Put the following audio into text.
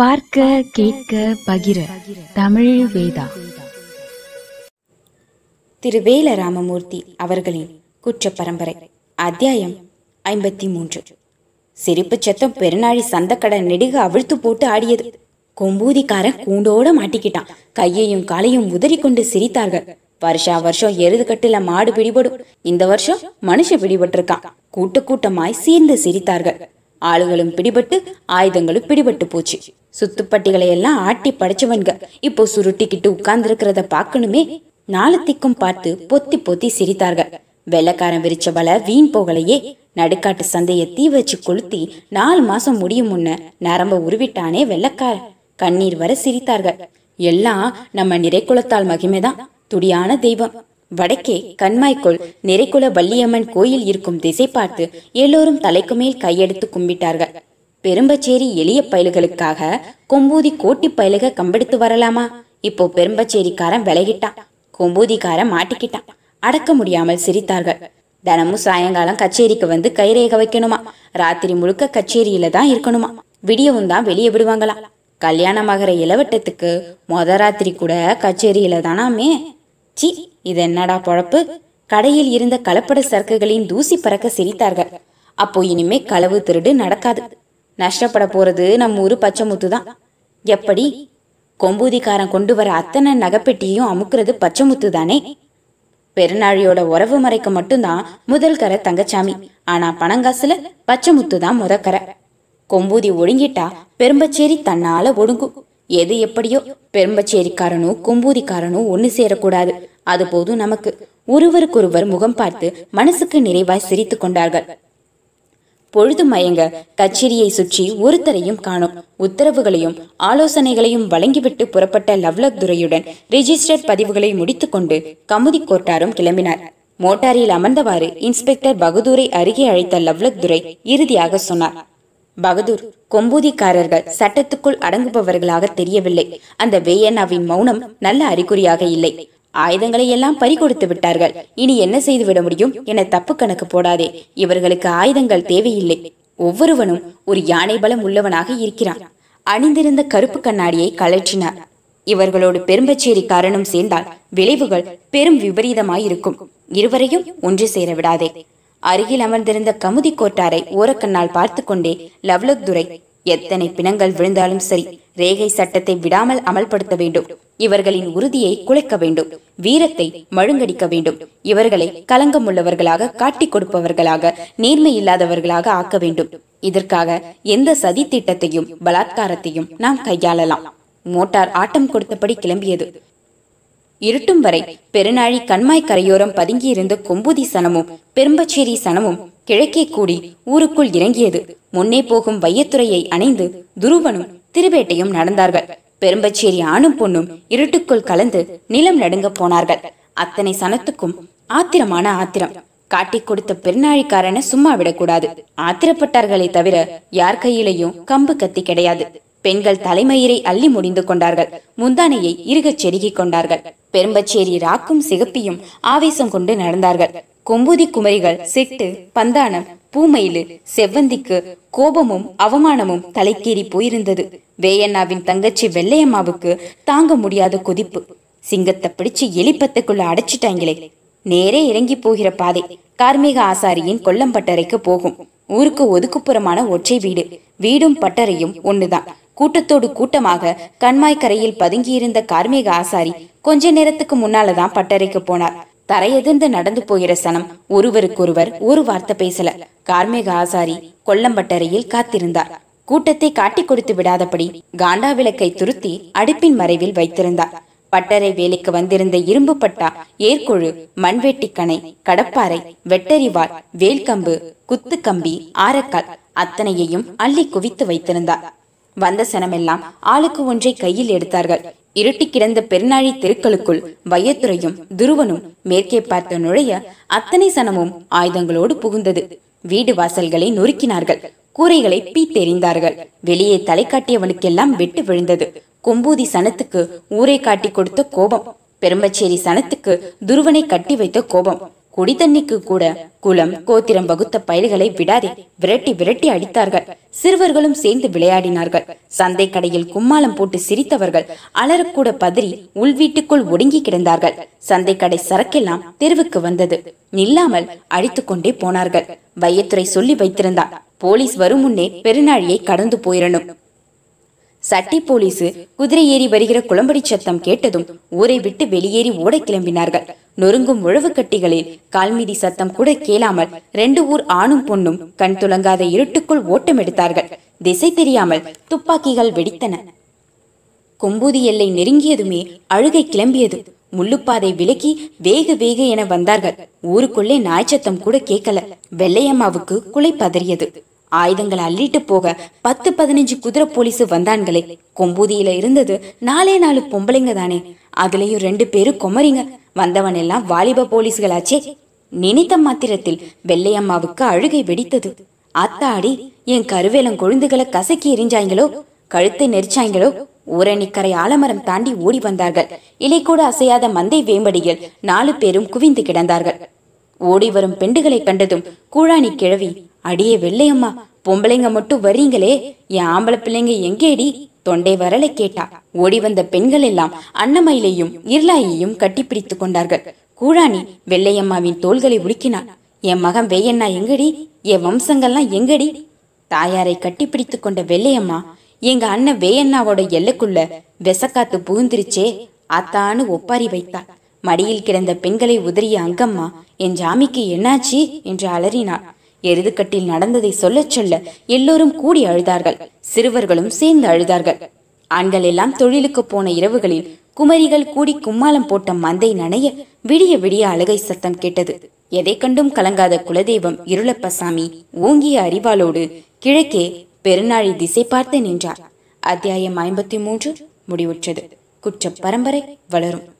பார்க்க கேட்க பகிர. தமிழ் வேதா. திரு வேல ராமமூர்த்தி அவர்களின் குற்ற பரம்பரை அத்தியாயம் ஐம்பத்தி மூன்று சிரிப்பு சத்தம் பெருநாழி சந்தக்கடை நெடுக அவிழ்த்து போட்டு ஆடியது. கொம்பூதிக்காரன் கூண்டோட மாட்டிக்கிட்டான். கையையும் காலையும் உதறி கொண்டு சிரித்தார்கள். வருஷா வருஷம் எருது கட்டுல மாடு பிடிபடும். இந்த வருஷம் மனுஷ பிடிபட்டிருக்கான். கூட்ட கூட்டமாய் சீர்ந்து சிரித்தார்கள். ஆளுகளும் பிடிபட்டு ஆயுதங்களும் பிடிபட்டு போச்சு. சுத்துப்பட்டிகளை எல்லாம் ஆட்டி படைச்சவன்க. இப்போ சுருட்டிக்கிட்டு உட்கார்ந்துருக்கிறத பார்க்கணுமே. நாளத்திக்கும் பார்த்து பொத்தி பொத்தி சிரித்தார்கள். வெள்ளக்காரன் விரிச்ச வலை வீண் போகலையே. நடுக்காட்டு சந்தைய தீ வச்சு கொளுத்தி நாலு மாசம் முடியும் முன்ன நரம்ப உருவிட்டானே வெள்ளக்காரன். கண்ணீர் வர சிரித்தார்கள். எல்லாம் நம்ம நிறைக்குளத்தால் மகிமைதான். துடியான தெய்வம். வடக்கே கண்மாய்க்குள் நிறைக்குல வள்ளியம்மன் கோயில் இருக்கும் திசை பார்த்து எல்லோரும் தலைக்கு மேல் கையெடுத்து கும்பிட்டார்கள். பெரும்பச்சேரி எளிய பயல்களுக்காக கொம்பூதி கோட்டி பயலுக கம்பெடுத்து வரலாமா? இப்போ பெரும்பச்சேரிக்காரன் விலகிட்டான். கொம்பூதிக்காரன் மாட்டிக்கிட்டான். அடக்க முடியாமல் சிரித்தார்கள். தினமும் சாயங்காலம் கச்சேரிக்கு வந்து கைரேக வைக்கணுமா? ராத்திரி முழுக்க கச்சேரியில தான் இருக்கணுமா? விடியவும் தான் வெளியே விடுவாங்களாம் கல்யாணமாகிற இளவட்டத்துக்கு மொத ராத்திரி கூட கச்சேரியில தானாமே? சி இது என்னடா பொழப்பு? கடையில் இருந்த கலப்பட சரக்குகளின் தூசி பறக்க சிரித்தார்கள். அப்போ இனிமே களவு திருடு நடக்காது. நஷ்டப்பட போறது நம்ம ஊரு பச்சைமுத்து தான் எப்படி? கொம்பூதிக்காரன் கொண்டு வர அத்தனை நகைப்பெட்டியும் அமுக்குறது பச்சைமுத்து தானே பெருநாழியோட உறவு மறைக்க மட்டும்தான் முதல் கரை தங்கச்சாமி. ஆனா பணங்காசுல பச்சைமுத்து தான் முதக்கரை கொம்பூதி ஒழுங்கிட்டா பெரும்பச்சேரி தன்னால ஒடுங்கும். எது எப்படியோ பெரும்பச்சேரிக்காரனும் கொம்பூதிக்காரனும் ஒன்னு சேரக்கூடாது. அது போதும் நமக்கு ஒருவருக்கொருவர் முகம் பார்த்து மனசுக்கு நிறைவாய் சிரித்து கொண்டார்கள். பொழுது மயங்க கச்சேரியை சுற்றி ஒருத்தரையும் காணும். உத்தரவுகளையும் ஆலோசனைகளையும் வழங்கிவிட்டு புறப்பட்ட லவ்லக் துரையுடன் ரிஜிஸ்டர் பதிவுகளை முடித்துக்கொண்டு கமுதி கோட்டாரும் கிளம்பினார். மோட்டாரில் அமர்ந்தவாறு இன்ஸ்பெக்டர் பகதூரை அருகே அழைத்த லவ்லக் துரை இறுதியாக சொன்னார். பகதூர் கொம்பூதிக்காரர்கள் சட்டத்துக்குள் அடங்குபவர்களாக தெரியவில்லை. அந்த வேயண்ணாவின் மௌனம் நல்ல அறிகுறியாக இல்லை. ஆயுதங்களை எல்லாம் பறிகொடுத்து விட்டார்கள். இனி என்ன செய்து விட முடியும்? என தப்பு கணக்கு போடாதே. இவர்களுக்கு ஆயுதங்கள் தேவையில்லை. ஒவ்வொருவனும் ஒரு யானை பலம் உள்ளவனாக இருக்கிறான். அணிந்திருந்த கருப்பு கண்ணாடியை கழற்றினார். இவர்களோடு பெரும்பச்சேரி காரணம் சேர்ந்தால் விளைவுகள் பெரும் விபரீதமாயிருக்கும். இருவரையும் ஒன்று சேர விடாதே. அருகில் அமர்ந்திருந்த கமுதி கோட்டாரை ஓரக்கண்ணால் பார்த்து கொண்டே லவ்லக் துரை எத்தனை பிணங்கள் விழுந்தாலும் சரி ரேகை சட்டத்தை விடாமல் அமல்படுத்த வேண்டும். இவர்களின் உறுதியை குலைக்க வேண்டும். வீரத்தை மழுங்கடிக்க வேண்டும். இவர்களை கலங்கம் உள்ளவர்களாக காட்டிக் கொடுப்பவர்களாக நேர்மை இல்லாதவர்களாக ஆக்க வேண்டும். இதற்காக எந்த சதி திட்டத்தையும் பலாத்காரத்தையும் நாம் கையாளலாம். மோட்டார் ஆட்டம் கொடுத்தபடி கிளம்பியது. இருட்டும் வரை பெருநாழி கண்மாய் கரையோரம் பதுங்கியிருந்த கொம்புதி சனமும் பெரும்பச்சேரி சனமும் கிழக்கே கூடி ஊருக்குள் இறங்கியது. முன்னே போகும் வையத்துறையை அணைந்து துருவனும் திருவேட்டையும் நடந்தார்கள். பெரும்பச்சேரி ஆணும் பொண்ணும் இருட்டுக்குள் கலந்து நிலம் நடுங்க போனார்கள். அத்தனை சனத்துக்கும் ஆத்திரமான ஆத்திரம். காட்டிக் கொடுத்த பெருநாழிக்காரனை சும்மா விடக்கூடாது. ஆத்திரப்பட்டார்களே தவிர யார் கையிலையும் கம்பு கத்தி கிடையாது. பெண்கள் தலைமயிரை அள்ளி முடிந்து கொண்டார்கள். முந்தானையை இருகச் செருகிக் கொண்டார்கள். பெரும்பச்சேரி ராக்கும் சிகப்பியும் ஆவேசம் கொண்டு நடந்தார்கள். கொம்புதி குமரிகள் செட்டு பந்தானம் பூமயிலு செவ்வந்திக்கு கோபமும் அவமானமும் தலைக்கேறி போயிருந்தது. வேயண்ணாவின் தங்கச்சி வெள்ளையம்மாவுக்கு தாங்க முடியாத கொதிப்பு. சிங்கத்தை பிடிச்சு எலிப்பத்துக்குள்ள அடைச்சிட்டாங்களே. நேரே இறங்கி போகிற பாதை. கார்மேக ஆசாரியின் கொல்லம்பட்டறைக்கு போகும். ஊருக்கு ஒதுக்குப்புறமான ஒற்றை வீடு. வீடும் பட்டறையும் ஒண்ணுதான். கூட்டத்தோடு கூட்டமாக கண்மாய்க்கரையில் பதுங்கியிருந்த கார்மேக ஆசாரி கொஞ்ச நேரத்துக்கு முன்னாலதான் பட்டறைக்கு போனார். தரையெதிர்ந்து நடந்து போகிற சனம் ஒருவருக்கொருவர் ஒரு வார்த்தை பேசல. கார்மேக ஆசாரி கொல்லம்பட்டறையில் காத்திருந்தார். கூட்டத்தை காட்டிக் கொடுத்து விடாதபடி காண்டா விளக்கை துருத்தி அடுப்பின் மறைவில் வைத்திருந்தார். பட்டறை வேலைக்கு வந்திருந்த இரும்பு பட்டா ஏர்கொழு மண்வெட்டிக்கணை கடப்பாறை வெட்டரிவாள் வேல்கம்பு குத்து கம்பி ஆரக்கால் அத்தனையையும் அள்ளி குவித்து வைத்திருந்தார். வந்த சனமெல்லாம் ஆளுக்கு ஒன்றை கையில் எடுத்தார்கள். இருட்டி கிடந்த பெருநாழி தெருக்களுக்குள் வையத்துறையும் துருவனும் மேற்கே பார்த்து நுழைய அத்தனை சனமும் ஆயுதங்களோடு புகுந்தது. வீடு வாசல்களை நொறுக்கினார்கள். கூரைகளை பீத்தெறிந்தார்கள். வெளியே தலை காட்டியவனுக்கெல்லாம் வெட்டு விழுந்தது. கொம்பூதி சனத்துக்கு ஊரை காட்டி கொடுத்த கோபம். பெரும்பச்சேரி சனத்துக்கு துருவனை கட்டி வைத்த கோபம். குடிதண்ணிக்கு கூட குலம் கோத்திரம் வகுத்த பயல்களை விடாதே. விரட்டி விரட்டி அடித்தார்கள். சிறுவர்களும் சேர்ந்து விளையாடினார்கள். சந்தை கடையில் கும்மாளம் போட்டு சிரித்தவர்கள் அலறக்கூட பதறி உள் வீட்டுக்குள் ஒடுங்கி கிடந்தார்கள். சந்தை கடை சரக்கெல்லாம் தெருவுக்கு வந்தது. நில்லாமல் அடித்துக்கொண்டே போனார்கள். வையத்துறை சொல்லி வைத்திருந்தார் போலீஸ் வரும் முன்னே பெருநாழியை கடந்து போயிடணும் சட்டி போலீசு குதிரை ஏறி வருகிற குளம்படி சத்தம் கேட்டதும் ஊரை விட்டு வெளியேறி ஓட கிளம்பினார்கள். நொறுங்கும் உழவு கட்டிகளில் கால்மீதி சத்தம் கூட கேளாமல் ரெண்டு ஊர் ஆணும் பொண்ணும் கண் துலங்காத இருட்டுக்குள் ஓட்டம் எடுத்தார்கள் திசை தெரியாமல் துப்பாக்கிகள் வெடித்தன. கொம்பூதி எல்லை நெருங்கியதுமே அழுகை கிளம்பியது. முள்ளுப்பாதை விலக்கி வேக வேக என வந்தார்கள். ஊருக்குள்ளே நாய்ச்சத்தம் கூட கேட்கல. வெள்ளையம்மாவுக்கு குலை பதறியது. ஆயுதங்களை அள்ளிட்டு போக பத்து பதினஞ்சு குதிரை போலீஸ் வந்தான்களே. கொம்பூதியில இருந்தது நாலே நாலு பொம்பளைங்க தானே. அதுலயும் ரெண்டு பேரும் குமரிங்க. வந்தவன் எல்லாம் வாலிப போலீஸ்களாச்சே. நினைத்த மாத்திரத்தில் வெள்ளையம்மாவுக்கு அழுகை வெடித்தது. அத்தாடி என் கருவேலம் கொழுந்துகளை கசக்கி எரிஞ்சாய்களோ கழுத்தை நெரிச்சாங்களோ ஊரணிக்கரை ஆலமரம் தாண்டி ஓடி வந்தார்கள். இலை கூட அசையாத மந்தை வேம்படியில் நாலு பேரும் குவிந்து கிடந்தார்கள். ஓடி வரும் பெண்டுகளை கண்டதும் கூழாணி கிழவி அடியே வெள்ளையம்மா பொம்பளைங்க மட்டும் வரீங்களே என் ஆம்பளை பிள்ளைங்க எங்கேடி? தொண்டை வரலை கேட்டா. ஓடி வந்த பெண்கள் எல்லாம் அன்னமயிலையும் இருளாயையும் கட்டிப்பிடித்து கொண்டார்கள். கூழாணி வெள்ளையம்மாவின் தோள்களை உலுக்கினான். என் மகன் வெய்யண்ணா எங்கடி? என் வம்சங்கள்லாம் எங்கடி? தாயாரை கட்டிப்பிடித்து கொண்ட வெள்ளையம்மா எங்க அண்ணன் வேயண்ணாவோட எல்லைக்குள்ள வெசக்காத்து புகுந்திருச்சே அத்தான்னு ஒப்பாரி வைத்தாள். மடியில் கிடந்த பெண்களை உதறிய அங்கம்மா என் ஜாமிக்கு என்னாச்சு? என்று அலறினாள். எருதுக்கட்டில் நடந்ததை சொல்லச் சொல்ல எல்லோரும் கூடி அழுதார்கள். சிறுவர்களும் சேர்ந்து அழுதார்கள். ஆண்கள் எல்லாம் தொழிலுக்கு போன இரவுகளில் குமரிகள் கூடி கும்மாளம் போட்ட மந்தை நனைய விடிய விடிய அழுகை சத்தம் கேட்டது. எதை கண்டும் கலங்காத குலதெய்வம் இருளப்பசாமி ஓங்கிய அறிவாளோடு கிழக்கே பெருநாழி திசை பார்த்து நின்றார். அத்தியாயம் ஐம்பத்தி மூன்று முடிவுற்றது. குற்ற பரம்பரை வளரும்.